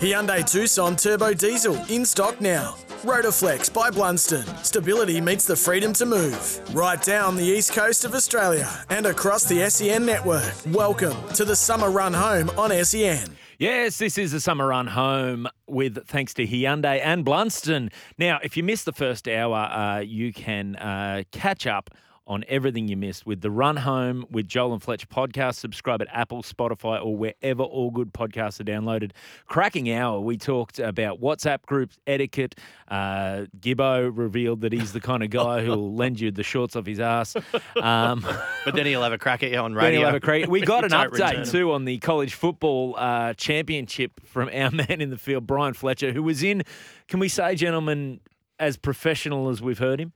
Hyundai Tucson Turbo Diesel in stock now. Rotoflex by Blundstone. Stability meets the freedom to move. Right down the east coast of Australia and across the SEN network. Welcome to the summer run home on SEN. Yes, this is a summer run home with thanks to Hyundai and Blundstone. Now, if you missed the first hour, uh, you can uh, catch up on everything you missed with the Run Home with Joel and Fletch podcast. Subscribe at Apple, Spotify, or wherever all good podcasts are downloaded. Cracking hour, we talked about WhatsApp groups, etiquette. Uh, Gibbo revealed that he's the kind of guy who'll lend you the shorts off his ass. Um, But then he'll have a crack at you on then radio. he'll have a crack. We got an update too on the college football uh, championship from our man in the field, Brian Fletcher, who was in. Can we say, gentlemen, as professional as we've heard him?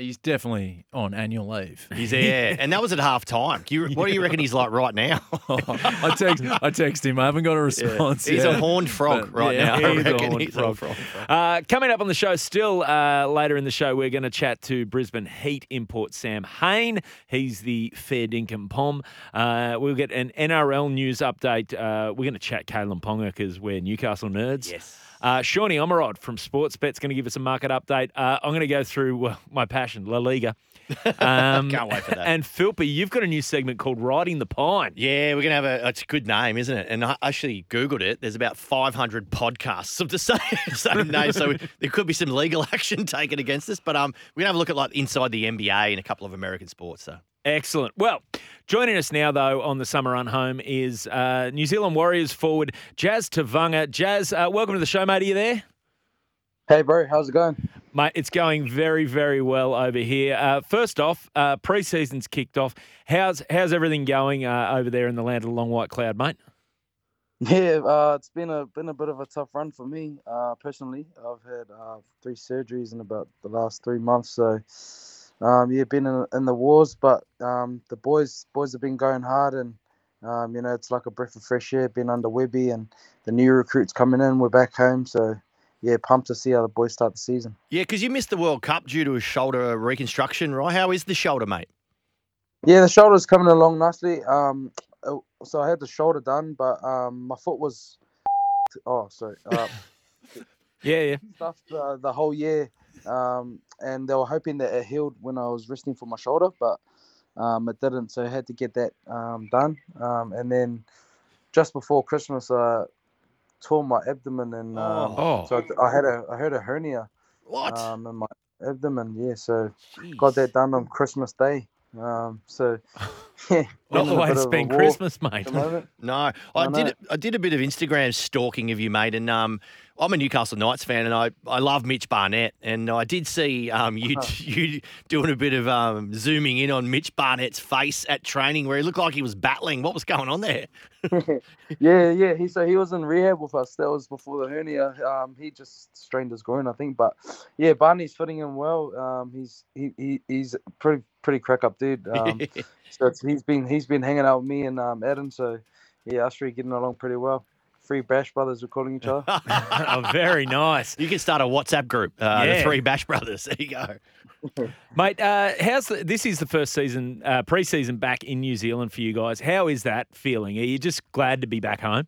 He's definitely on annual leave. He's there, and that was at half time. You, what do you reckon he's like right now? I text I text him. I haven't got a response. he's yet. a horned frog But, right yeah, now. He's a horned he's frog. a frog. Uh, coming up on the show, still uh, later in the show, we're going to chat to Brisbane Heat import Sam Hain. He's the fair dinkum pom. Uh, we'll get an NRL news update. Uh, we're going to chat Kalyn Ponga because we're Newcastle nerds. Yes. Uh, Shawnee Omerod from Sportsbet's going to give us a market update. Uh, I'm going to go through uh, my passion, La Liga. Um, Can't wait for that. And Philpy, you've got a new segment called Riding the Pine. Yeah, we're gonna have a. It's a good name, isn't it? And I actually googled it. There's about 500 podcasts of the same, same name, so there could be some legal action taken against us. But um, we're gonna have a look at like inside the NBA and a couple of American sports. So Excellent. Well, joining us now, though, on the summer run home is uh, New Zealand Warriors forward Jazz Tevaga. Jazz, uh, welcome to the show, mate. Are you there? Hey, bro, how's it going? Mate, it's going very, very well over here. Uh, first off, uh, pre-season's kicked off. How's how's everything going uh, over there in the land of the long white cloud, mate? Yeah, uh, it's been a been a bit of a tough run for me uh, personally. I've had uh, three surgeries in about the last three months, so um, yeah, been in, in the wars. But um, the boys boys have been going hard, and um, you know it's like a breath of fresh air. Been under Webby, and the new recruits coming in. We're back home, so yeah, pumped to see how the boys start the season. yeah, because you missed the World Cup due to a shoulder reconstruction, right? How is the shoulder, mate? Yeah, the shoulder's coming along nicely. Um, uh, so I had the shoulder done, but um, my foot was. Oh, sorry. Uh, Yeah, yeah. stuff uh, the whole year, um, and they were hoping that it healed when I was resting for my shoulder, but um, it didn't. So I had to get that um, done. Um, and then just before Christmas, I tore my abdomen, and um, Oh. so I, I had a I had a hernia What? um, in my abdomen. Yeah, so got that done on Christmas Day. Um, so yeah, Not the way to spend Christmas, mate. No, I I did. know. I did a bit of Instagram stalking of you, mate, and um, I'm a Newcastle Knights fan, and I, I love Mitch Barnett, and I did see um you you doing a bit of um zooming in on Mitch Barnett's face at training, where he looked like he was battling. What was going on there? yeah, yeah. He so he was in rehab with us. That was before the hernia. Um, he just strained his groin, I think. But yeah, Barney's fitting in well. Um, he's he, he he's pretty pretty crack up dude. Um, so he's been he's been hanging out with me and um Adam. So yeah, us three getting along pretty well. Three Bash brothers, we're calling each other. oh, very nice. You can start a WhatsApp group, uh, Yeah. the Three Bash Brothers. There you go. Mate, uh, how's the, this is the first season, uh, pre-season back in New Zealand for you guys. How is that feeling? Are you just glad to be back home?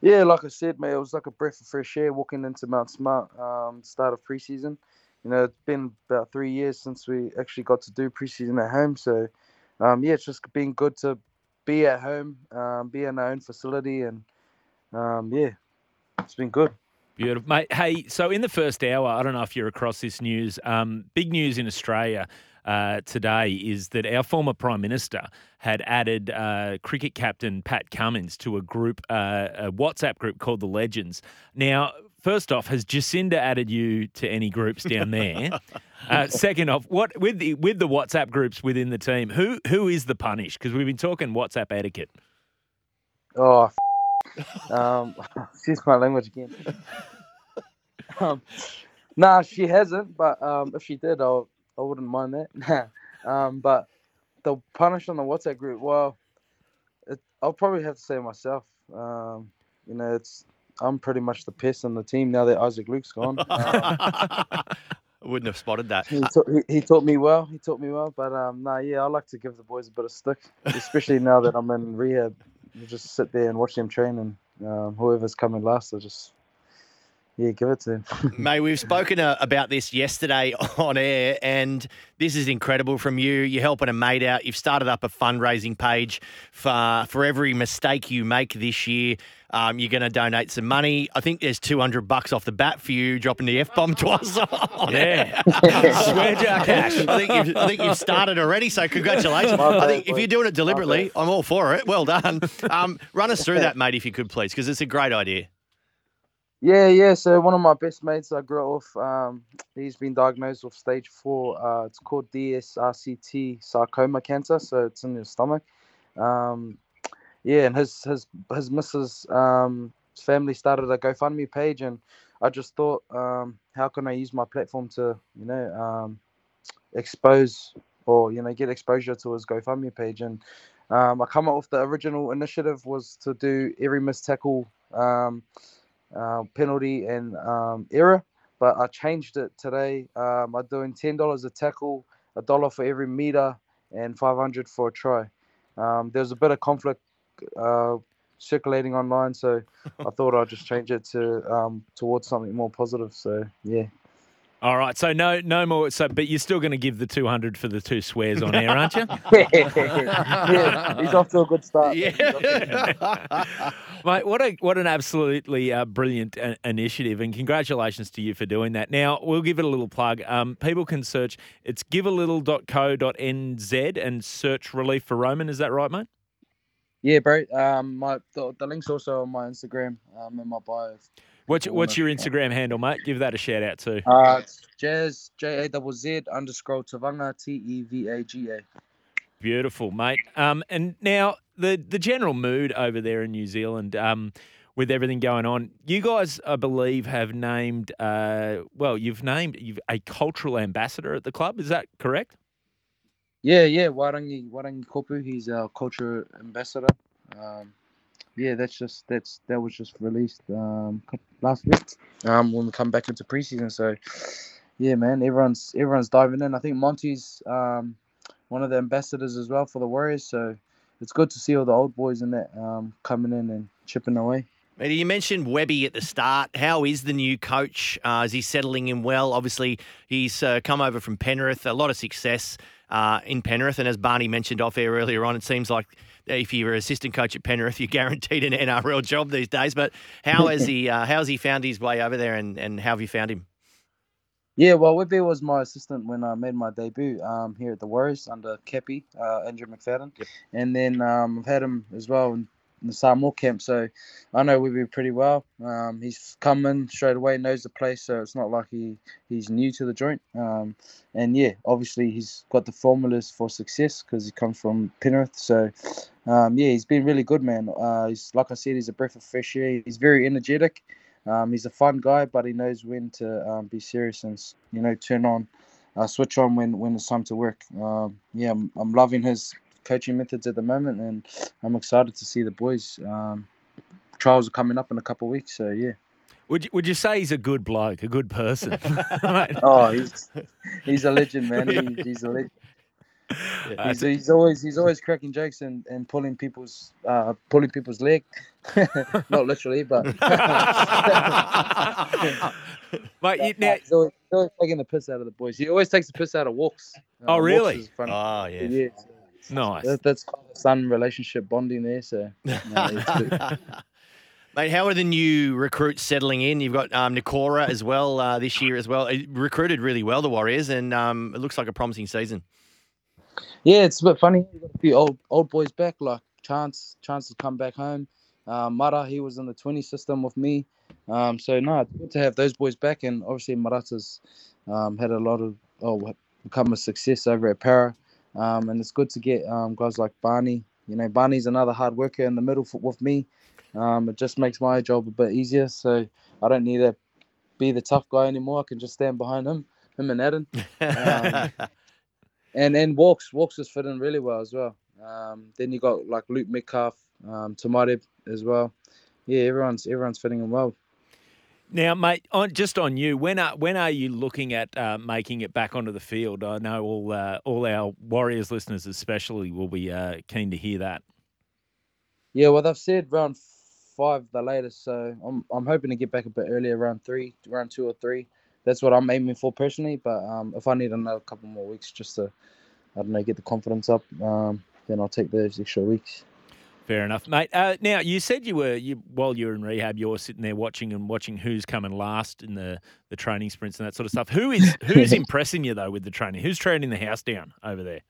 Yeah, like I said, mate, it was like a breath of fresh air walking into Mount Smart, um, start of preseason. You know, it's been about three years since we actually got to do preseason at home. So, um, yeah, it's just been good to be at home, um, be in our own facility, and um, yeah, it's been good. Beautiful, mate. Hey, so in the first hour, I don't know if you're across this news. Um, big news in Australia uh, today is that our former Prime Minister had added uh, cricket captain Pat Cummins to a group, uh, a WhatsApp group called the Legends. Now, first off, has Jacinda added you to any groups down there? uh, second off, what with the with the WhatsApp groups within the team, who who is the punish? Because we've been talking WhatsApp etiquette. Oh, f- um, excuse my language again. um, nah, she hasn't, but um, if she did, I'll, I wouldn't mind that. um, but the punish on the WhatsApp group, well, it, I'll probably have to say myself. Um, you know, it's I'm pretty much the piss on the team now that Isaac Luke's gone. Wouldn't have spotted that. he, ta- he, he taught me well. He taught me well. But um, nah, yeah, I like to give the boys a bit of stick, especially now that I'm in rehab. You just sit there and watch them train, and um, whoever's coming last, I'll just yeah, give it to him. Mate, we've spoken uh, about this yesterday on air, and this is incredible from you. You're helping a mate out. You've started up a fundraising page for for every mistake you make this year. Um, you're going to donate some money. I think there's 200 bucks off the bat for you dropping the f bomb twice. on. Yeah. Swear to jar cash. I think you've, I think you've started already. So congratulations. My I think bad, if you're doing it deliberately, I'm all for it. Well done. Um, run us through that, mate, if you could, please, because it's a great idea. Yeah, yeah. So one of my best mates I grew up with, um, he's been diagnosed with stage four. Uh, it's called DSRCT sarcoma cancer. So it's in your stomach. Um, yeah, and his his his missus um, family started a GoFundMe page, and I just thought, um, how can I use my platform to you know um, expose or you know get exposure to his GoFundMe page, and um, I come up with the original initiative was to do every missed tackle. Uh, penalty and um, error, but I changed it today. Um, I'm doing ten dollars a tackle, a dollar for every meter, and five hundred for a try. Um, there's a bit of conflict uh, circulating online, so I thought I'd just change it to um, towards something more positive. So yeah, All right. So no, no more. So, but you're still going to give the 200 for the two swears on air, aren't you? yeah, he's off to a good start. He's off to a good start. Mate, what a what an absolutely uh, brilliant uh, initiative, and congratulations to you for doing that. Now we'll give it a little plug. Um, people can search. It's givealittle.co.nz and search relief for Roman. Is that right, mate? Yeah, bro. Um, my the, the link's also on my Instagram. Um, in my bio. What's what's your Instagram handle, mate? Give that a shout out too. Uh, it's Jazz J A double Z underscore Tevaga T E V A G A. Beautiful, mate. Um, and now the the general mood over there in New Zealand, um, with everything going on, you guys, I believe, have named. Uh, well, you've named you've a cultural ambassador at the club. Is that correct? Yeah, yeah, Wairangi Wairangi Koopu, he's our culture ambassador. Um, yeah, that's just that's that was just released um last week. Um, when we come back into preseason, so yeah, man, everyone's everyone's diving in. I think Monty's um one of the ambassadors as well for the Warriors, so it's good to see all the old boys in that um coming in and chipping away. You mentioned Webby at the start. How is the new coach? Uh, is he settling in well? Obviously, he's uh, come over from Penrith. A lot of success uh, in Penrith, and as Barney mentioned off air earlier on, it seems like if you're an assistant coach at Penrith, you're guaranteed an NRL job these days. But how has he? Uh, how has he found his way over there, and, and how have you found him? Yeah, well, Webby was my assistant when I made my debut um, here at the Warriors under Kepi, uh, Andrew McFadden. And then um, I've had him as well in, the Samoa camp, so I know we Webby pretty well. Um, he's come in straight away, knows the place, so it's not like he, he's new to the joint. Um, and yeah, obviously he's got the formulas for success because he comes from Penrith. So um, yeah, he's been really good, man. Uh, he's like I said, he's a breath of fresh air. He's very energetic. Um, he's a fun guy, but he knows when to um, be serious and you know turn on, uh, switch on when when it's time to work. Um, yeah, I'm, I'm loving his coaching methods at the moment, and I'm excited to see the boys. Um, trials are coming up in a couple of weeks, so yeah. Would you, would you say he's a good bloke, a good person? Oh, he's he's a legend, man. He, he's a legend. uh, He's, he's always he's always cracking jokes and, and pulling people's uh, pulling people's leg, not literally, but mate, you, now, he's, always, he's always taking the piss out of the boys. He always takes the piss out of walks. Oh, Walks really? is funny. Oh yeah. yeah, nice. that, that's son relationship bonding there. So no. Mate, how are the new recruits settling in? You've got um, Niukore as well uh, this year as well. He recruited really well the Warriors, and um, it looks like a promising season. yeah, it's a bit funny. We've got a few old old boys back, like Chance. Chance has come back home. Uh, Mara, he was in the 20 system with me. Um, so no, it's good to have those boys back, and obviously Marata's um, had a lot of oh become a success over at Parra, um, and it's good to get um, guys like Barney. You know, Barney's another hard worker in the middle for, with me. Um, it just makes my job a bit easier, so I don't need to be the tough guy anymore. I can just stand behind him, him and Adam. Um, and and walks walks is fitting really well as well. Um, then you got like Luke Metcalf, um, as well. Yeah, everyone's everyone's fitting in well. Now, mate, on, just on you, when are when are you looking at uh, making it back onto the field? I know all uh, all our Warriors listeners, especially, will be uh, keen to hear that. Yeah, well they've said around five, the latest. So I'm I'm hoping to get back a bit earlier, around three, around two or three. That's what I'm aiming for personally. But um, if I need another couple more weeks just to, I don't know, get the confidence up, um, then I'll take those extra weeks. Fair enough, mate. Uh, now you said you were you while you were in rehab, you were sitting there watching and watching who's coming last in the, the training sprints and that sort of stuff. Who is who's impressing you though with the training? Who's training the house down over there?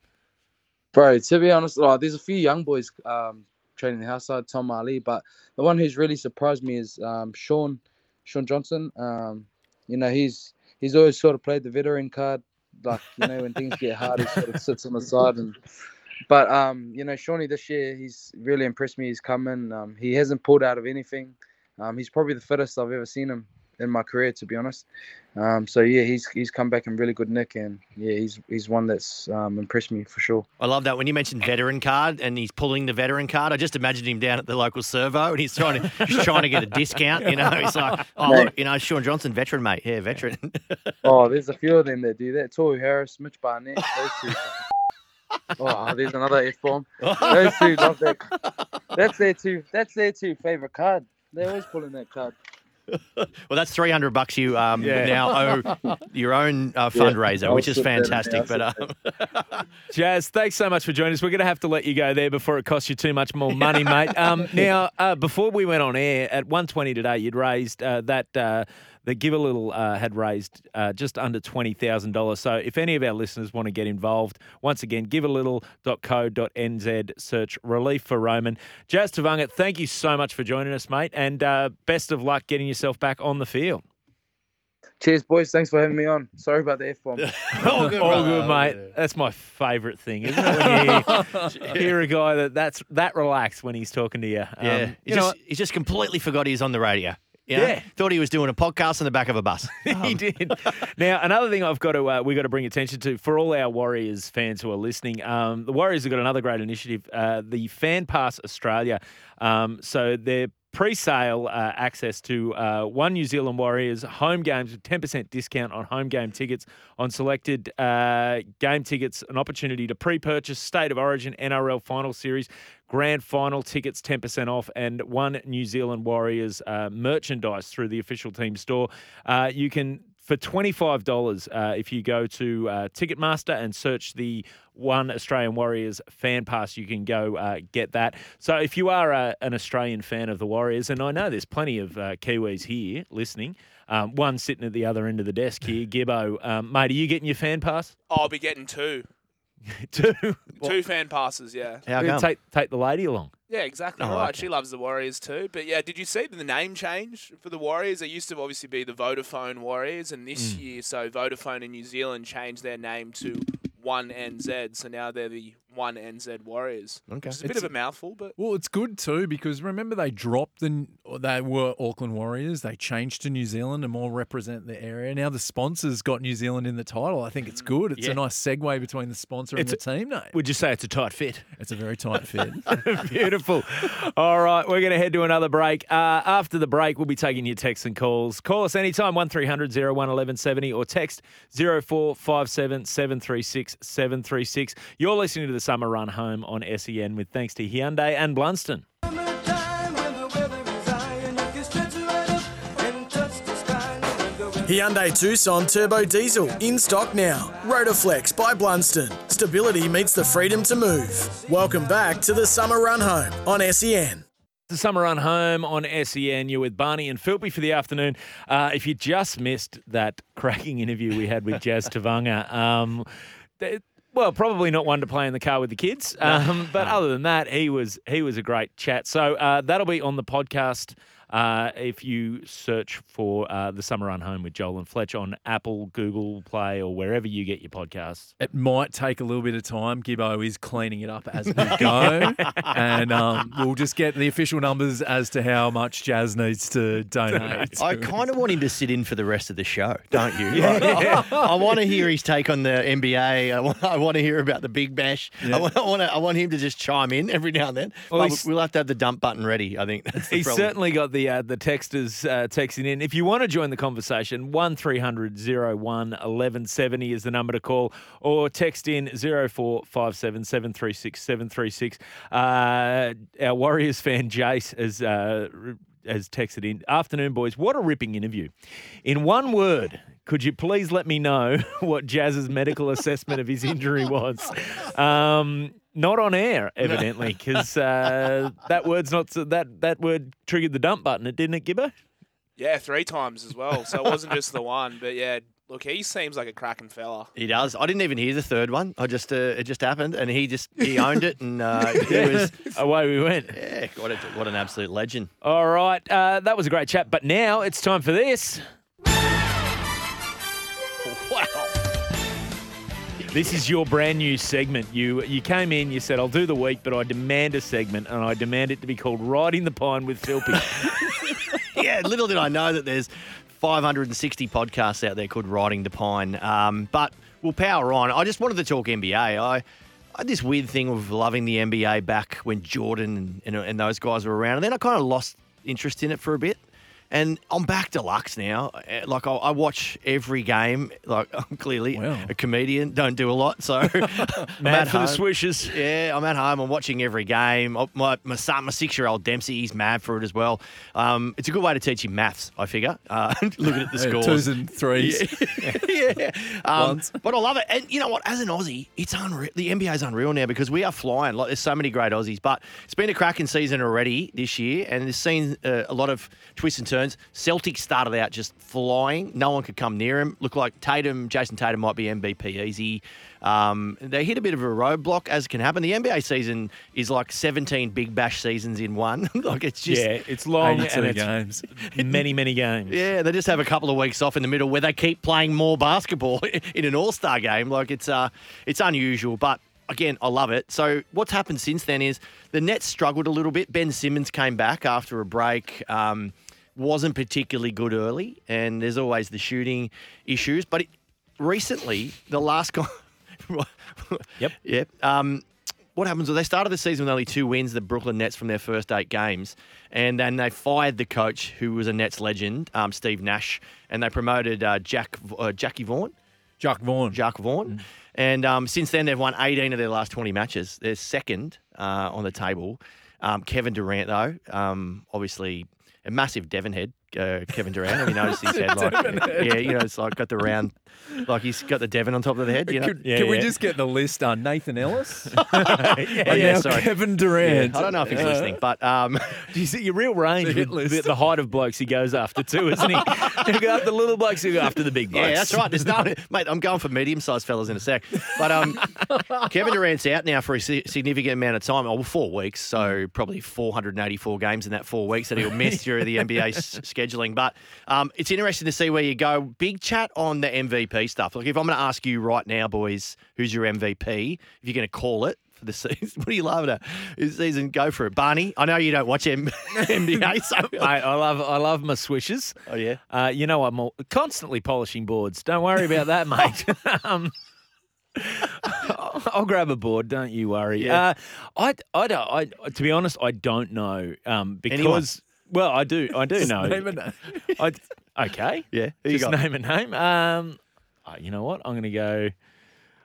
Bro, to be honest, oh, there's a few young boys um, training the house side, Tom Ale, but the one who's really surprised me is um, Sean, Shaun Johnson. Um, you know, he's he's always sort of played the veteran card. Like you know, when things get hard, he sort of sits on the side and. But um, you know, Shawnee this year, he's really impressed me. He's coming. Um, he hasn't pulled out of anything. Um, he's probably the fittest I've ever seen him in my career, to be honest. Um, so yeah, he's he's come back in really good nick, and yeah, he's he's one that's um, impressed me for sure. I love that when you mentioned veteran card and he's pulling the veteran card. I just imagined him down at the local servo and he's trying to he's trying to get a discount. You know, he's like, oh look, you know, Shaun Johnson, veteran mate, yeah, veteran. Oh, there's a few of them that do that. Tohu Harris, Mitch Barnett, those two. Oh, there's another F bomb. Those two love that. That's their two. That's their two favorite card. They're always pulling that card. well, that's three hundred bucks you um, Yeah. now owe your own uh, fundraiser, I'll which is sit there and fantastic. But um, Jazz, thanks so much for joining us. We're going to have to let you go there before it costs you too much more money, mate. Um, now, uh, before we went on air at 120 today, you'd raised uh, that the Give a Little uh, had raised uh, just under $20,000. So if any of our listeners want to get involved, once again, givealittle.co.nz, search Relief for Roman. Jazz Tevaga, thank you so much for joining us, mate, and uh, best of luck getting yourself back on the field. Cheers, boys. Thanks for having me on. Sorry about the F bomb. all good, All good, mate. That's my favourite thing, isn't it? When you hear a guy that that's that relaxed when he's talking to you. Um, Yeah, you he, know just, he just completely forgot he was on the radio. You know? Yeah. thought he was doing a podcast in the back of a bus. he did. Now, another thing I've got to uh, we got to bring attention to for all our Warriors fans who are listening. Um, the Warriors have got another great initiative, uh, the Fan Pass Australia. Um, so they're pre-sale uh, access to uh, one New Zealand Warriors home games with 10% discount on home game tickets on selected uh, game tickets, an opportunity to pre-purchase State of Origin NRL Final Series grand final tickets 10% off and one New Zealand Warriors uh, merchandise through the official team store. Uh, you can for $25 uh, if you go to uh, Ticketmaster and search the One Australian Warriors fan pass, you can go uh, get that. So if you are uh, an Australian fan of the Warriors, and I know there's plenty of uh, Kiwis here listening, um, one sitting at the other end of the desk here, Gibbo, um, mate, are you getting your fan pass? I'll be getting two. Two. Two fan passes, yeah. How come? take, take the lady along. Yeah, exactly Oh, right. okay. She loves the Warriors too. But yeah, did you see the name change for the Warriors? It used to obviously be the Vodafone Warriors, and this mm. year, so Vodafone in New Zealand changed their name to One NZ. So now they're the One NZ Warriors. Okay. It's a bit It's- of a mouthful, but Well, it's good too because remember they dropped the they were Auckland Warriors. They changed to New Zealand and more represent the area. Now the sponsors got New Zealand in the title. I think it's good. It's Yeah. a nice segue between the sponsor It's and the team name. Would you say it's a tight fit? It's a very tight fit. Beautiful. All right, we're going to head to another break. Uh, after the break, we'll be taking your texts and calls. Call us anytime, 1300 01 1170, or text 0457 736 736. You're listening to the Summer Run Home on SEN with thanks to Hyundai and Blundstone. Hyundai Tucson Turbo Diesel in stock now. Rotoflex by Blundstone. Stability meets the freedom to move. Welcome back to the Summer Run Home on SEN. The Summer Run Home on SEN. You're with Barney and Philby for the afternoon. Uh, if you just missed that cracking interview we had with Jazz Tevaga, um, well, probably not one to play in the car with the kids. Um, but other than that, he was he was a great chat. So uh, that'll be on the podcast. Uh, if you search for uh, the Summer Run Home with Joel and Fletch on Apple, Google Play, or wherever you get your podcasts. It might take a little bit of time. Gibbo is cleaning it up as we go, and um, we'll just get the official numbers as to how much Jazz needs to donate. I kind of want him to sit in for the rest of the show, don't you? yeah. I, want to hear his take on the NBA. I want, I want to hear about the Big Bash. I, want, I, want to, I want him to just chime in every now and then. Well, we'll have to have the dump button ready, I think. That's the He's problem. certainly got the the uh, the texters uh, texting in. If you want to join the conversation, one 01 1170 is the number to call, or text in 0457 736 736. Uh, our Warriors fan Jace has uh, has texted in. Afternoon, boys. What a ripping interview. In one word, could you please let me know what Jazz's medical assessment of his injury was? Um, not on air, evidently, because uh, that word's not so, that that word triggered the dump button. It didn't it, Gibbo? Yeah, three times as well. So it wasn't just the one, but yeah. Look, he seems like a cracking fella. He does. I didn't even hear the third one. I just uh, it just happened, and he just he owned it, and uh, he was Away we went. yeah, what, a, what an absolute legend. All right, uh, that was a great chat. But now it's time for this. This is your brand new segment. You you came in, you said, I'll do the week, but I demand a segment, and I demand it to be called Riding the Pine with Philpy. yeah, little did I know that there's 560 podcasts out there called Riding the Pine. Um, but we'll power on. I just wanted to talk NBA. I, I had this weird thing of loving the NBA back when Jordan and, and, and those guys were around, and then I kind of lost interest in it for a bit. And I'm back deluxe now. Uh, Like I, I watch every game. Like I'm clearly Wow. a comedian, don't do a lot, so I'm Mad at for the home. swishes. Yeah, I'm at home. I'm watching every game. Oh, My my son, my six year old Dempsey, he's mad for it as well. Um, it's a good way to teach him maths. I figure. Uh, looking at the Yeah, scores. twos and threes. yeah. Um, but I love it. And you know what? As an Aussie, it's unreal. The NBA is unreal now because we are flying. Like there's so many great Aussies. But it's been a cracking season already this year, and it's seen uh, a lot of twists and turns. Celtics started out just flying. No one could come near him. Looked like Tatum, Jayson Tatum might be MVP easy. Um, they hit a bit of a roadblock, as can happen. The NBA season is like 17 big bash seasons in one. like it's just yeah, it's long and it's games. many, many games. yeah, they just have a couple of weeks off in the middle where they keep playing more basketball in an All Star game. Like it's uh, it's unusual, but again, I love it. So what's happened since then is the Nets struggled a little bit. Ben Simmons came back after a break. Um, wasn't particularly good early, and there's always the shooting issues. But it, recently, the last guy. Yep. Yep. Um, what happens? Well, they started the season with only two wins, the Brooklyn Nets, from their first eight games. And then they fired the coach, who was a Nets legend, um, Steve Nash, and they promoted uh, Jack uh, Jackie Vaughn, Jacque Vaughn. Jacque Vaughn. And um, since then, they've won 18 of their last 20 matches. They're second uh, on the table. Um, Kevin Durant, though, um, obviously a massive Devon head. Uh, Kevin Durant. Have you noticed his head? Like, yeah, you know, it's like got the round, like he's got the Devon on top of the head. You know, Could, Yeah, can we just get the list on Nathan Ellis? yeah, and yeah, now sorry. Kevin Durant. I don't know if he's Uh, listening, but um, You see your real range The hit with the, the height of blokes he goes after too, isn't he? He'll go after the little blokes, he'll go after the big blokes. Yeah, that's right. There's no, mate. I'm going for medium-sized fellas in a sec. But um, Kevin Durant's out now for a significant amount of time. Oh, well, four weeks, so probably 484 games in that four weeks that he'll miss during the NBA s- scheduling. But um, it's interesting to see where you go. Big chat on the MVP stuff. Like, if I'm going to ask you right now, boys, who's your MVP? If you're going to call it. For the season, what are you laughing at? This season, go for it, Barney. I know you don't watch M- NBA, so Mate, I love I love my swishes. oh yeah, Uh, you know I'm all, constantly polishing boards. Don't worry about that, mate. um, I'll, I'll grab a board. Don't you worry. Yeah. Uh, I, I don't. I, to be honest, I don't know. Um, because well, I do. I do know. Name a name. I, okay. yeah. Who you Just got? name a name. Um, uh, you know what? I'm going to go.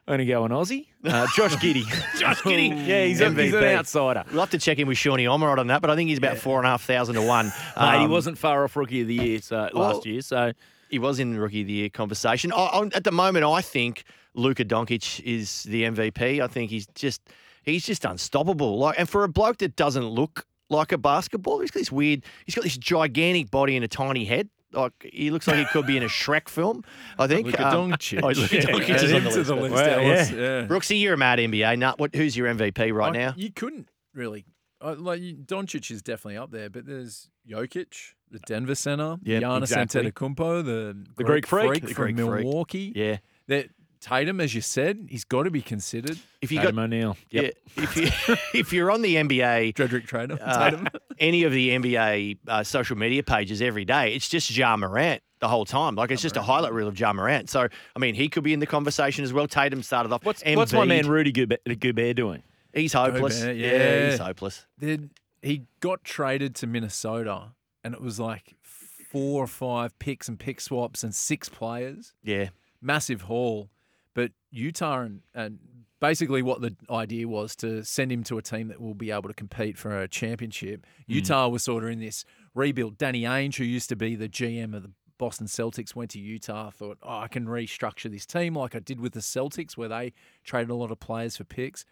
I'm going to go on Aussie. Uh, Josh Giddey. Josh Giddey. yeah, he's, a, he's an MVP. outsider. We'll have to check in with Shawnee Omerod on that, but I think he's about four and a half thousand to one. Mate, he Um, wasn't far off Rookie of the Year so, well, last year. So He was in the Rookie of the Year conversation. I, I, at the moment, I think Luka Doncic is the MVP. I think he's just he's just unstoppable. Like, and for a bloke that doesn't look like a basketball, he's got this weird. He's got this gigantic body and a tiny head. Like he looks like he could be in a Shrek film. I think. Luka Um, Doncic. Oh, Luka Doncic is on the list. the list. Wow, yeah. yeah. Brooksy, you're a mad NBA nut. What, who's your MVP right I- now? You couldn't really. Uh, like Doncic is definitely up there, but there's Jokic, the Denver center, Yep, Giannis exactly. Antetokounmpo, the, The Greek freak. The from Greek freak. Milwaukee. Yeah. That Tatum, as you said, he's got to be considered. If you got Adam O'Neill. Yep. yeah, if you if you're on the NBA Dredrick Tatum. uh, Tatum. any of the NBA uh, social media pages every day, it's just Ja Morant the whole time. Like it's just a highlight reel of Ja Morant. So I mean, he could be in the conversation as well. Tatum started off. What's, what's my man Rudy Gobert, doing? He's hopeless. Gobert, yeah. yeah. he's hopeless. Then he got traded to Minnesota, and it was like four or five picks and pick swaps and six players. Yeah. Massive haul. But Utah and, and basically what the idea was to send him to a team that will be able to compete for a championship. Hmm. Utah was sort of in this rebuild. Danny Ainge, who used to be the GM of the Boston Celtics, went to Utah, thought, oh, I can restructure this team like I did with the Celtics, where they traded a lot of players for picks.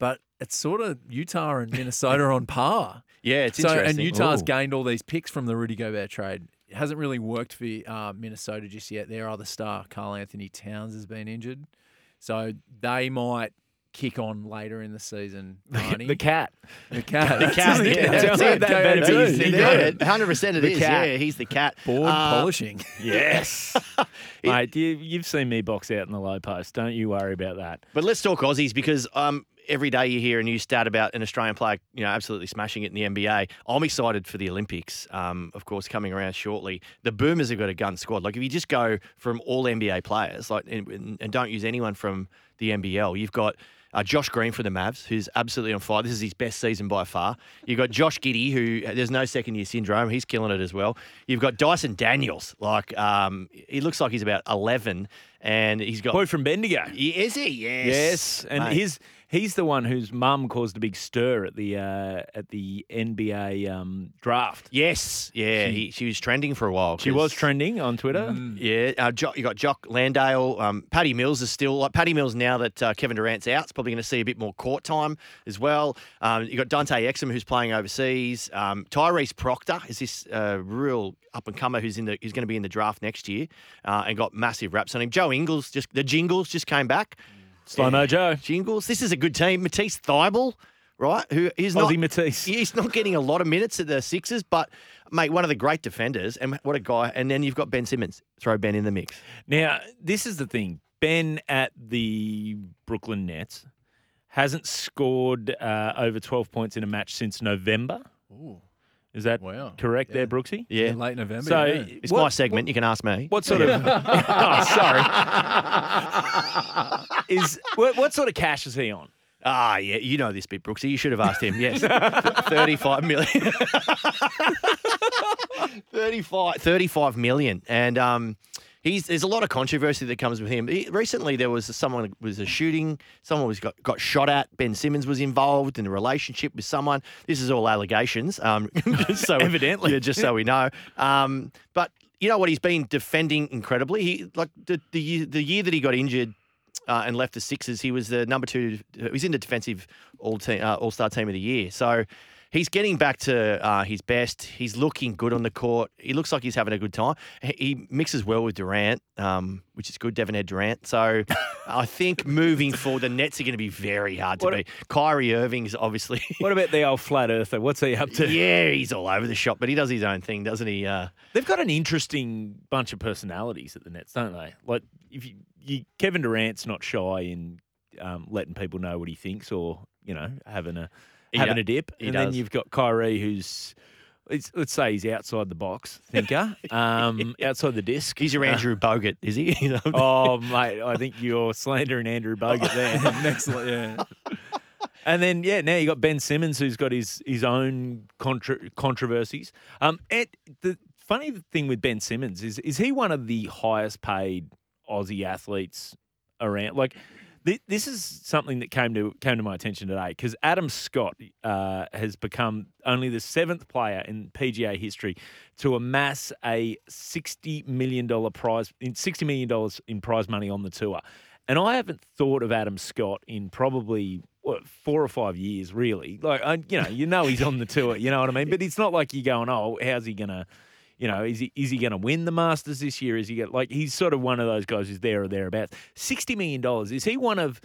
But it's sort of Utah and Minnesota on par. Yeah, it's so, interesting. and Utah's Ooh. gained all these picks from the Rudy Gobert trade. It hasn't really worked for uh, Minnesota just yet. Their other star, Karl Anthony Towns, has been injured. So they might kick on later in the season. Barney. the cat. The cat. The cat, yeah, Tell that's it. that better be his Yeah, nickname. Hundred percent, it The is. cat. Yeah, he's the cat. Board Uh, polishing. Yes. Mate, you, you've seen me box out in the low post. Don't you worry about that. But let's talk Aussies because um, every day you hear a new stat about an Australian player, you know, absolutely smashing it in the NBA. I'm excited for the Olympics, um, of course, coming around shortly. The Boomers have got a gun squad. Like if you just go from all NBA players, like and, and don't use anyone from the NBL, you've got. Uh, Josh Green for the Mavs, who's absolutely on fire. This is his best season by far. You've got Josh Giddey, who there's no second year syndrome. He's killing it as well. You've got Dyson Daniels, like um, he looks like he's about 11, and he's got Boy from Bendigo. is he? Yes. Yes, and Mate. his he's the one whose mum caused a big stir at the uh, at the NBA um, draft. Yes. Yeah. She- he, she was trending for a while. She was trending on Twitter. Yeah. Uh, jo- you got Jock Landale. Um, Paddy Mills is still like Paddy Mills now that uh, Kevin Durant's out. Is probably going to see a bit more court time as well. Um, you got Dante Exum who's playing overseas. Um, Tyrese Proctor is this uh, real up and comer who's in the who's going to be in the draft next year uh, and got massive raps on him. Joe Ingles just the Jingles just came back. Slow Mo Joe. Jingles. This is a good team. Matisse Thybulle, right? Who is not Aussie Matisse. He's not getting a lot of minutes at the Sixers, but mate, one of the great defenders, and what a guy. And then you've got Ben Simmons. Throw Ben in the mix. Now, this is the thing. Ben at the Brooklyn Nets hasn't scored uh, over 12 points in a match since November. Ooh, Is that wow. correct there, Yeah. Brooksy? Yeah, In late November. So yeah. it's what- my segment. you can ask me. What sort of? oh, sorry. is what, what sort of cash is he on? Ah, yeah, you know this bit, Brooksy. You should have asked him. Yes, thirty-five million. 35, 35 million, and um, he's there's a lot of controversy that comes with him. He- recently, there was someone was a shooting. Someone was got, got shot at. Ben Simmons was involved in a relationship with someone. This is all allegations. Um, so Evidently. yeah, just so we know. Um, but you know what? He's been defending incredibly. He like the the year, the year that he got injured uh, and left the Sixers, he was the number two. He was in the defensive all team, uh, all star team of the year. So he's getting back to uh, his best. He's looking good on the court. He looks like he's having a good time. He, mixes well with Durant, um, which is good. Devin Ed Durant. So I think moving forward, the Nets are going to be very hard to What- beat. Kyrie Irving is obviously. What about the old flat earther? What's he up to? yeah, he's all over the shop, but he does his own thing, doesn't he? Uh, They've got an interesting bunch of personalities at the Nets, don't they? Like if you, you Kevin Durant's not shy in um, letting people know what he thinks, or you know having a having a dip, and then you've got Kyrie, who's let's, let's say he's outside the box thinker, um, outside the disc. he's your Uh, Andrew Bogut, is he? You know? oh mate, I think you're slandering Andrew Bogut there. Next, yeah. And then yeah, now you got Ben Simmons who's got his his own contra- controversies. Um, and the funny thing with Ben Simmons is is he one of the highest paid Aussie athletes around? Like thi- this is something that came to came to my attention today because Adam Scott uh, has become only the seventh player in PGA history to amass a sixty million dollar prize in sixty million dollars in prize money on the tour. And I haven't thought of Adam Scott in probably what, four or five years, really. Like, I, you know, you know he's on the tour, you know what I mean? But it's not like you're going, oh, how's he gonna, you know, is he is he gonna win the Masters this year? Is he like? He's sort of one of those guys who's there or thereabouts. Sixty million dollars. Is he one of?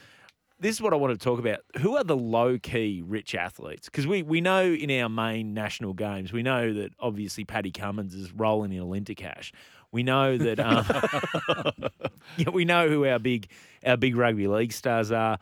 This is what I want to talk about. Who are the low key rich athletes? Because we, we know in our main national games, we know that obviously Paddy Cummins is rolling in a cash. We know that um, yeah, we know who our big our big rugby league stars are.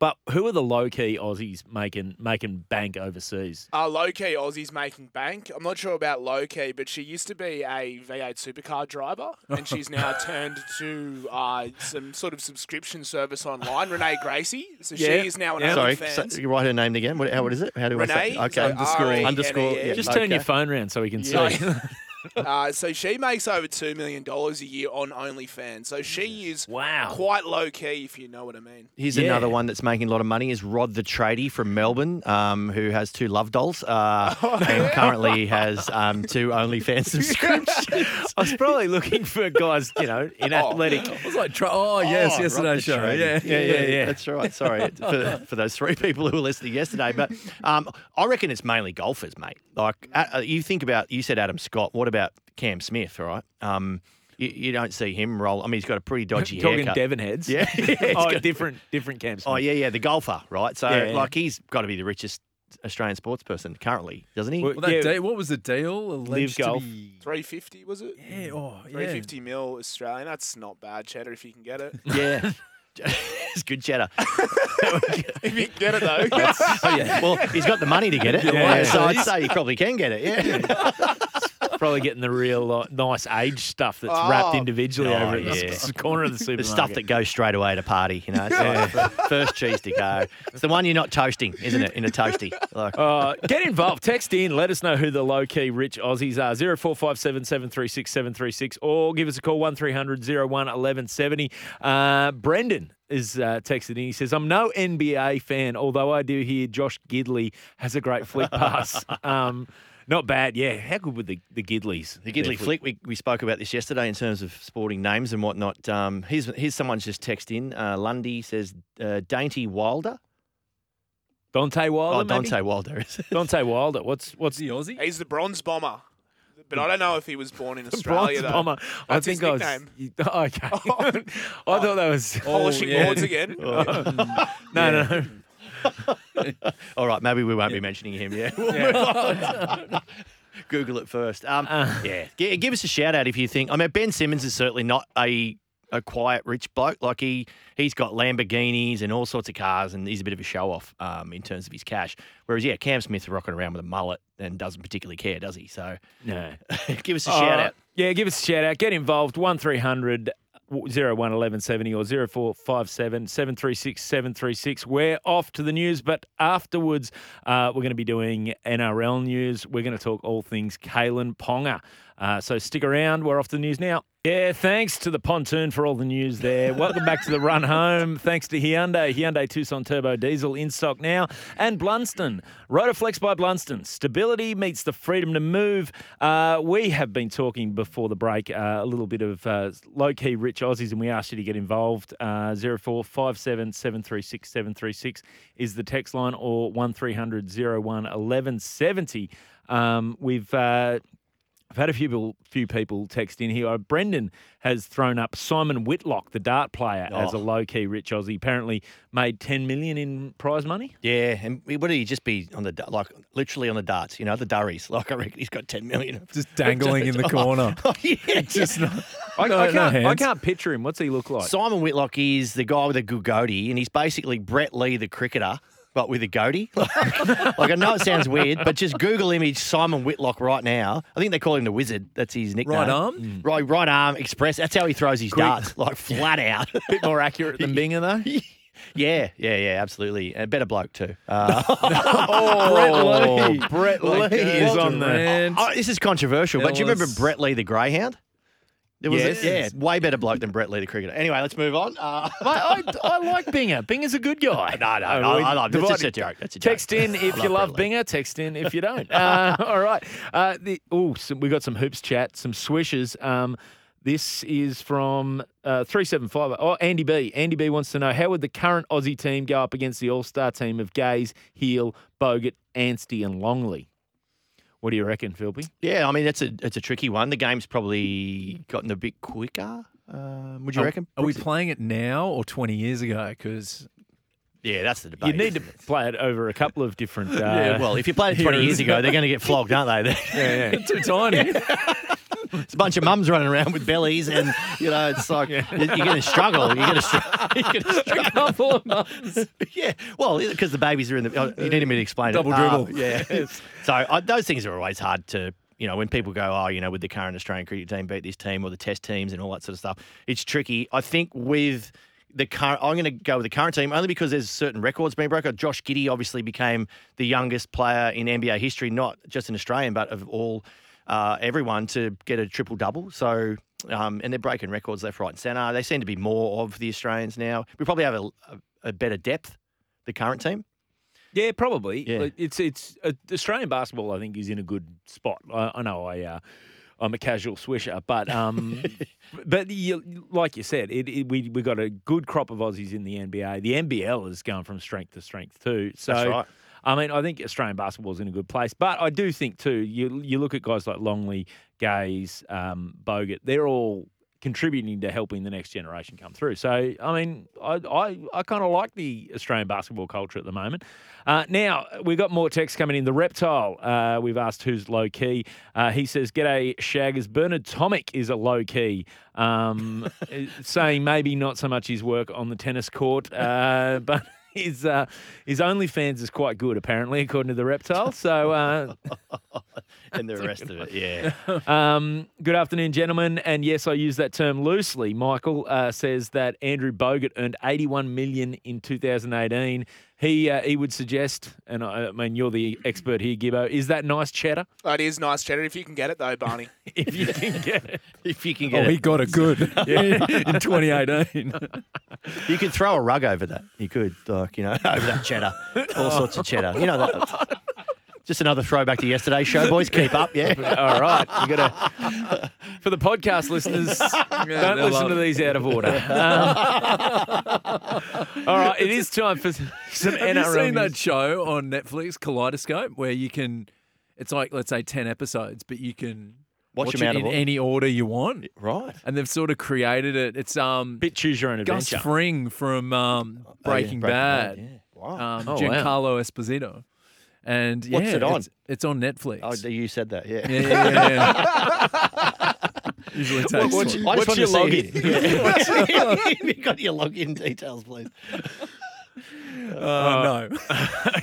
But who are the low key Aussies making making bank overseas? Uh, low key Aussie's making bank. I'm not sure about low key, but she used to be a V8 supercar driver, and she's now turned to uh, some sort of subscription service online. Renee Gracie, so Yeah. she is now an Yeah. Sorry, OnlyFans. so you write her name again. What, how, what is it? How do I say? Renee, Okay, so underscore, R-E-N-E-E. underscore. Yeah, Just turn your phone around so we can Yeah. see. Uh, so she makes over two million dollars a year on OnlyFans. So she is Wow. quite low key, if you know what I mean. Here's Yeah. another one that's making a lot of money is Rod the tradie from Melbourne, um, who has two love dolls uh, and currently has um, two OnlyFans subscriptions. I was probably looking for guys, you know, in athletic. I was like, try, oh, yes, Oh, yesterday's Rod the show. tradie. Yeah. Yeah, yeah, yeah. That's right. Sorry for, for those three people who were listening yesterday, but um, I reckon it's mainly golfers, mate. Like uh, you think about, you said Adam Scott. What about Cam Smith? right? Um, you, you don't see him roll. I mean, he's got a pretty dodgy Talking haircut. Devon heads. Yeah. yeah he's oh, got- different different camps. Oh yeah, yeah, the golfer, right? So Yeah, yeah. like he's got to be the richest Australian sports person currently, doesn't he? Well, Well, that Yeah. deal, what was the deal? Alleged to golf. be- Three fifty was it? Yeah, oh, yeah. Three fifty mil Australian. That's not bad, cheddar, if you can get it. yeah. it's good cheddar. if you get it though. oh, yeah. Well, he's got the money to get it, Yeah. so I'd say he probably can get it. Yeah. Probably getting the real uh, nice age stuff that's wrapped Oh. individually Oh, over at the yeah. s- corner of the supermarket. The stuff that goes straight away to a party, you know. It's like first cheese to go. It's the one you're not toasting, isn't it? In a toasty. Like, Uh, get involved. Text in. Let us know who the low key rich Aussies are. 0457 736 736 or give us a call 1300 01 1170. Uh, Brendan is uh, texted in. He says, I'm no NBA fan, although I do hear Josh Gidley has a great flick pass. Um, not bad. Yeah. How good were the, the Gidleys? The Gidley Their flick, we, we spoke about this yesterday in terms of sporting names and whatnot. Um, here's, here's someone's just text in. Uh, Lundy says uh, Dainty Wilder. Deontay Wilder. oh, maybe? Deontay Wilder. is it? Deontay Wilder. What's what's the Aussie? He's the bronze bomber. But I don't know if he was born in Bronze Australia. though. bomber. I think his I was. nickname. Okay. I thought that was. Polishing yeah. boards again. No, no, no. All right, maybe we won't be mentioning him. Yeah, We'll move on. Google it first. Um, Uh. yeah, G- give us a shout out if you think. I mean, Ben Simmons is certainly not a a quiet rich bloke. Like he he's got Lamborghinis and all sorts of cars, and he's a bit of a show off um, in terms of his cash. Whereas yeah, Cam Smith rocking around with a mullet and doesn't particularly care, does he? So No. give us a shout Uh, out. Yeah, give us a shout out. Get involved. One 1300 01 1170 or 0457 736 736. We're off to the news, but afterwards, uh, we're going to be doing NRL news. We're going to talk all things Kalyn Ponga. Uh, so stick around. We're off to the news now. Yeah, thanks to the pontoon for all the news there. Welcome back to the run home. Thanks to Hyundai, Hyundai Tucson Turbo Diesel in stock now, and Blundstone, Rotoflex by Blundstone. Stability meets the freedom to move. Uh, we have been talking before the break uh, a little bit of uh, low key rich Aussies, and we asked you to get involved. Uh, 0457 736 736 is the text line, or 1300 01 1170. Um, we've. I've had a few people, few people text in here. Uh, Brendan has thrown up Simon Whitlock, the dart player, as a Oh. low key rich Aussie. Apparently made ten million in prize money. Yeah, and would he just be on the like literally on the darts? You know, the durries. Like I reckon he's got ten million. Just dangling in the corner. Oh, yeah, Just not, I, no, I can't, I can't picture him. What's he look like? Simon Whitlock is the guy with a good goatee, and he's basically Brett Lee, the cricketer, but with a goatee. Like, like, I know it sounds weird, but just Google image Simon Whitlock right now. I think they call him the Wizard. That's his nickname. Right arm? Right, right arm express. That's how he throws his darts, like flat out. bit more accurate than Binger though. yeah, yeah, yeah, absolutely. A better bloke too. Uh, oh, Lee. Brett Lee is on there. Oh, this is controversial, but do you remember Ellis. Brett Lee, the greyhound? There was a- Yes. yeah, way better bloke than Brett Lee, the cricketer. Anyway, let's move on. Uh, I, I, I like Binger. Binger's a good guy. no, no, no, we I love That's just a joke. That's a joke. Text in if I you love Brett Lee. Binger. Text in if you don't. Uh, all right. Uh, the, oh, we got some hoops chat, some swishes. Um, this is from uh, 375. Oh, Andy B. Andy B wants to know how would the current Aussie team go up against the all star team of Gaze, Heal, Bogut, Anstey, and Longley? What do you reckon, Philby? Yeah, I mean it's a it's a tricky one. The game's probably gotten a bit quicker. Um, would you Are- reckon? Are we playing it now or 20 years ago? Because Yeah, that's the debate. You need to play it over a couple of different. Uh, yeah, well, if you played it 20 years ago, they're going to get flogged, aren't they? yeah, yeah. too tiny. It's a bunch of mums running around with bellies, and you know, it's like you're, you're going to struggle. You're going to struggle. You're. A couple of months. yeah, well, because the babies are in the. Oh, you need me to explain Double it. Double dribble. Uh, yeah. so uh, those things are always hard to. You know, when people go, oh, you know, with the current Australian cricket team beat this team or the Test teams and all that sort of stuff, it's tricky. I think with the current, I'm going to go with the current team only because there's certain records being broken. Josh Giddey obviously became the youngest player in NBA history, not just in Australian, but of all uh, everyone to get a triple double. So, um, and they're breaking records left, right, and centre. They seem to be more of the Australians now. We probably have a, a, a better depth, the current team. Yeah, probably. Yeah. It's it's uh, Australian basketball. I think is in a good spot. I, I know I. Uh, I'm a casual swisher, but um, but you, like you said, it, it, we we got a good crop of Aussies in the NBA. The NBL has gone from strength to strength too. So That's right. I mean, I think Australian basketball is in a good place, but I do think too. You you look at guys like Longley, Gaze, um, Bogut. They're all contributing to helping the next generation come through. So I mean, I I, I kind of like the Australian basketball culture at the moment. Uh, now we've got more text coming in. The reptile. Uh, we've asked who's low key. Uh, he says, "G'day, Shaggers. Bernard Tomic is a low key." Um, saying maybe not so much his work on the tennis court, uh, but. His uh, his OnlyFans is quite good, apparently, according to the reptile. So, uh, and the rest of it, yeah. um, good afternoon, gentlemen. And yes, I use that term loosely. Michael uh, says that Andrew Bogut earned 81 million in 2018. He uh, he would suggest, and I, I mean you're the expert here, Gibbo. Is that nice cheddar? It is nice cheddar if you can get it though, Barney. If you can get it. If you can get it. Oh, he got it good in 2018. you could throw a rug over that. You could, like, you know, over that cheddar. All sorts of cheddar. You know that. Just another throwback to yesterday's show, boys. Keep up, yeah. All right, you got to. For the podcast listeners, don't listen to these out of order. Um, all right, it is time for some Have NRL you seen that show on Netflix, Kaleidoscope, where you can? It's like let's say ten episodes, but you can Watch watch, them it out in order. any order you want. Right. And they've sort of created it. It's um Bit choose your own adventure. Gus adventure. Fring from um, Oh, yeah, Breaking, Bad, yeah. Wow. um, Oh, wow. Giancarlo Esposito, and yeah, What's it on? It's, it's on Netflix. oh, you said that, yeah. yeah, yeah, yeah, yeah. Usually takes. what's tw- your- I What's just your. Yeah. you got your login details, please. uh, no.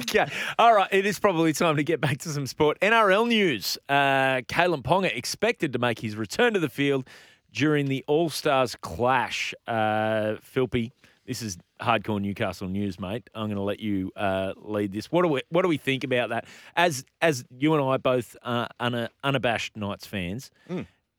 okay. All right. It is probably time to get back to some sport. NRL news. Uh, Kalyn Ponga expected to make his return to the field during the All Stars clash. Uh, Philpy, this is hardcore Newcastle news, mate. I'm going to let you uh, lead this. What do we What do we think about that? As as you and I both uh, una, unabashed Knights fans.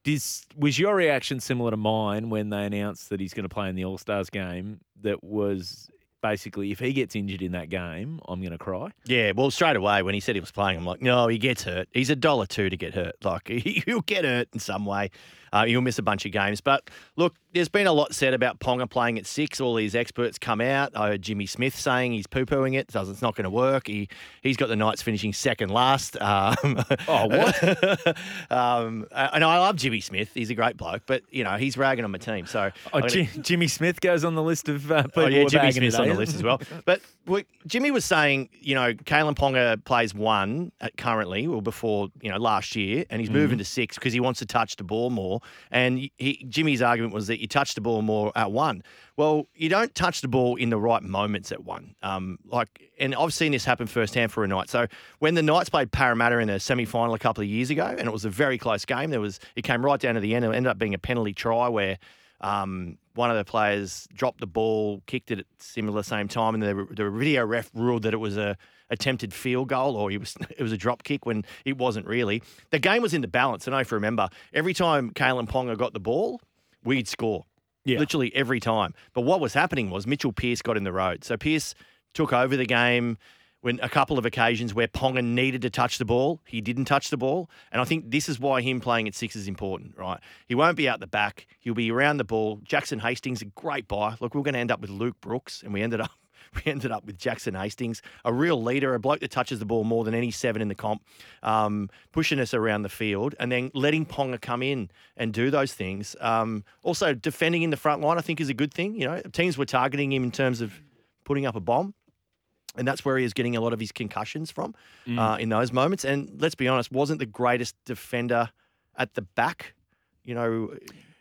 Dis, was your reaction similar to mine when they announced that he's going to play in the All Stars game? That was basically, if he gets injured in that game, I'm going to cry. Yeah, well, straight away when he said he was playing, I'm like, no, he gets hurt. He's a dollar two to get hurt. Like he'll get hurt in some way. Uh, he'll miss a bunch of games. But look, there's been a lot said about Ponga playing at six. All these experts come out. I heard Jimmy Smith saying he's poo pooing it. Says it's not going to work. He he's got the Knights finishing second last. Um, Oh, what? um, and I love Jimmy Smith. He's a great bloke, but you know he's ragging on my team. So Oh, gonna- Jim, Jimmy Smith goes on the list of uh, people. Oh yeah, Jimmy Smith's it, on the eh? list as well. But we- Jimmy was saying, you know, Kalyn Ponga plays one at currently, or before, you know, last year, and he's moving to six because he wants to touch the ball more. And he, Jimmy's argument was that you touch the ball more at one. Well, you don't touch the ball in the right moments at one. Um, like, and I've seen this happen firsthand for a night. So when the Knights played Parramatta in a semi-final a couple of years ago, and it was a very close game, there was it came right down to the end. It ended up being a penalty try where um, one of the players dropped the ball, kicked it at similar same time, and the, the video ref ruled that it was a attempted field goal or it was it was a drop kick when it wasn't really. The game was in the balance, and I if you remember every time Kalyn Ponga got the ball, we'd score. Yeah. Literally every time. But what was happening was Mitchell Pearce got in the road. So Pearce took over the game when a couple of occasions where Ponga needed to touch the ball, he didn't touch the ball. And I think this is why him playing at six is important, right? He won't be out the back. He'll be around the ball. Jackson Hastings, a great buy. Look, we're going to end up with Luke Brooks, and we ended up we ended up with Jackson Hastings, a real leader, a bloke that touches the ball more than any seven in the comp, um, pushing us around the field, and then letting Ponga come in and do those things. Um, also, defending in the front line, I think, is a good thing. You know, teams were targeting him in terms of putting up a bomb. And that's where he is getting a lot of his concussions from uh, in those moments. And let's be honest, wasn't the greatest defender at the back you know,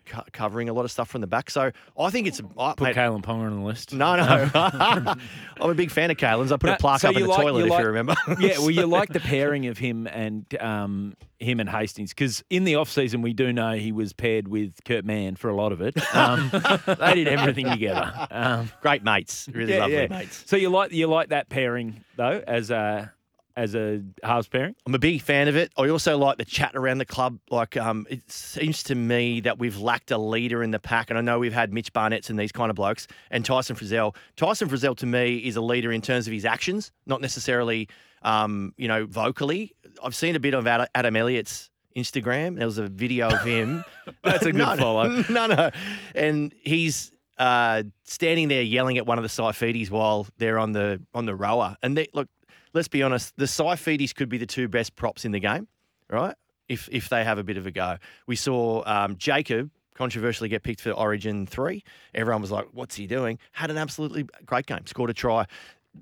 co- covering a lot of stuff from the back. So I think it's. I, Put mate, Kalyn Ponga on the list. no, no. I'm a big fan of Kalyn's. I put No, a plaque so up in the like- toilet you if like- you remember. yeah, well, you like the pairing of him and um, him and Hastings because in the off season we do know he was paired with Kurt Mann for a lot of it. Um, they did everything together. Um, Great mates, really yeah, lovely yeah. mates. So you like you like that pairing though as a as a halves pairing? I'm a big fan of it. I also like the chat around the club. Like, um, it seems to me that we've lacked a leader in the pack, and I know we've had Mitch Barnett's and these kind of blokes, and Tyson Frizell. Tyson Frizell to me is a leader in terms of his actions, not necessarily, um, you know, vocally. I've seen a bit of Adam Elliott's Instagram. There was a video of him. That's a good no, follow. No, no, and he's. Uh, standing there yelling at one of the Saifitis while they're on the on the rower, and they look. Let's be honest. The Saifitis could be the two best props in the game, right? If if they have a bit of a go. We saw um, Jacob controversially get picked for Origin three. Everyone was like, "What's he doing?" Had an absolutely great game. Scored a try.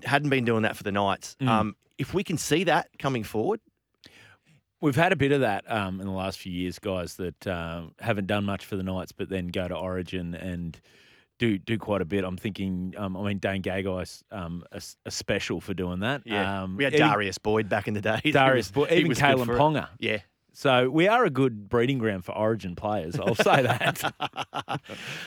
Hadn't been doing that for the Knights. Mm. Um, if we can see that coming forward, We've had a bit of that um, in the last few years, guys that um, haven't done much for the Knights, but then go to Origin and do do quite a bit. I'm thinking, um, I mean, Dane Gagai's um, a, a special for doing that. Um, we had even Darius Boyd back in the day. Darius, Boyd, even Kalyn for it. Ponga. Yeah. So we are a good breeding ground for Origin players. I'll say that.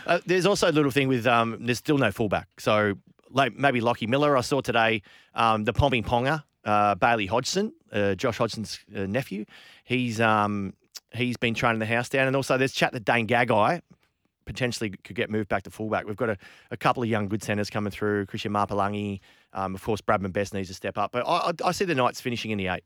Uh, there's also a little thing with um, there's still no fullback. So like maybe Lockie Miller. I saw today um, the Pomping Ponga, uh, Bailey Hodgson, uh, Josh Hodgson's uh, nephew. He's um, he's been training the house down, and also there's chat that Dane Gagai potentially could get moved back to fullback. We've got a, a couple of young good centres coming through. Krystian Mapapalangi, um, of course, Bradman Best needs to step up, but I, I, I see the Knights finishing in the eight.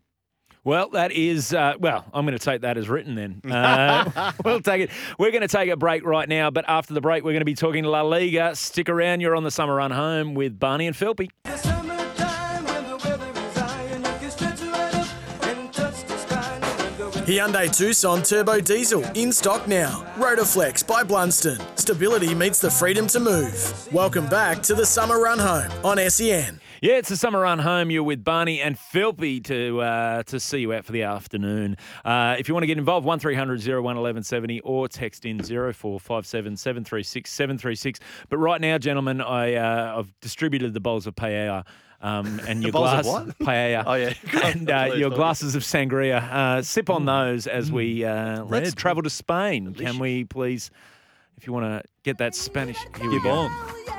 Well, that is, uh, well, I'm going to take that as written then. Uh, we'll take it. We're going to take a break right now, but after the break, we're going to be talking La Liga. Stick around. You're on the summer run home with Barney and Philpy. Hyundai Tucson Turbo Diesel in stock now. Rotoflex by Blundstone. Stability meets the freedom to move. Welcome back to the summer run home on SEN. Yeah, it's the summer run home. You're with Barney and Philpy to uh, to see you out for the afternoon. Uh, if you want to get involved, 1300 01 1170 or text in 0457 736 736. But right now, gentlemen, I, uh, I've distributed the bowls of paella. Um, and your glass paella, Oh, yeah. and uh, your glasses of sangria. Uh, sip on those as we uh, let's travel to Spain. Can we please, if you want to get that Spanish, here we go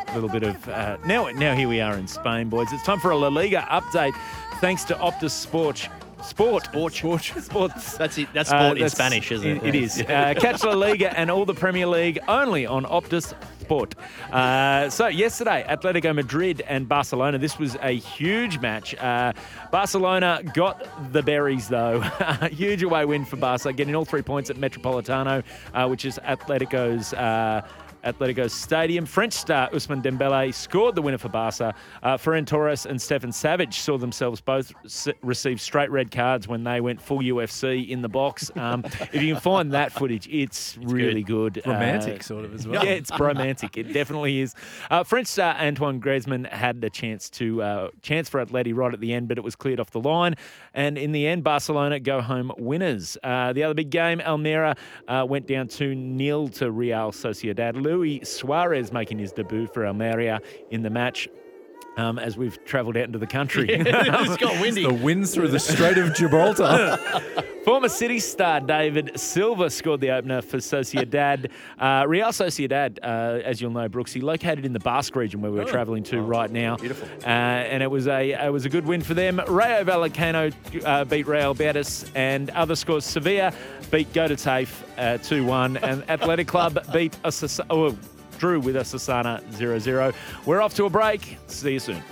a little bit of uh, now. Now here we are in Spain, boys. It's time for a La Liga update. Thanks to Optus Sport. Sport. Sport. Sport. Sports. That's it. That's Uh, sport in that's- Spanish, isn't it? It is. Uh, catch La Liga and all the Premier League only on Optus Sport. Uh, so yesterday, Atletico Madrid and Barcelona. This was a huge match. Uh, Barcelona got the berries though. huge away win for Barca, getting all three points at Metropolitano, uh, which is Atletico's. Uh, Atletico Stadium. French star Ousmane Dembele scored the winner for Barca. Uh, Ferran Torres and Stefan Savić saw themselves both s- receive straight red cards when they went full UFC in the box. Um, if you can find that footage, it's, really good. Romantic, Uh, sort of, as well. yeah, it's romantic. It definitely is. Uh, French star Antoine Griezmann had the chance to uh, chance for Atleti right at the end, but it was cleared off the line. And in the end, Barcelona go home winners. Uh, the other big game, Almeria uh, went down 2 0 to Real Sociedad. Luis Suarez making his debut for Almeria in the match. Um, as we've travelled out into the country. it's got windy. The winds through the Strait of Gibraltar. Former City star David Silva scored the opener for Sociedad. Uh, Real Sociedad, uh, as you'll know, Brooksy, located in the Basque region where we're travelling to right now. Beautiful. Uh, and it was a it was a good win for them. Rayo Vallecano uh, beat Real Betis, and other scores: Sevilla beat Getafe uh, two one, and Athletic Club beat Asas- oh, drew with Osasuna 0-0. We're off to a break. See you soon.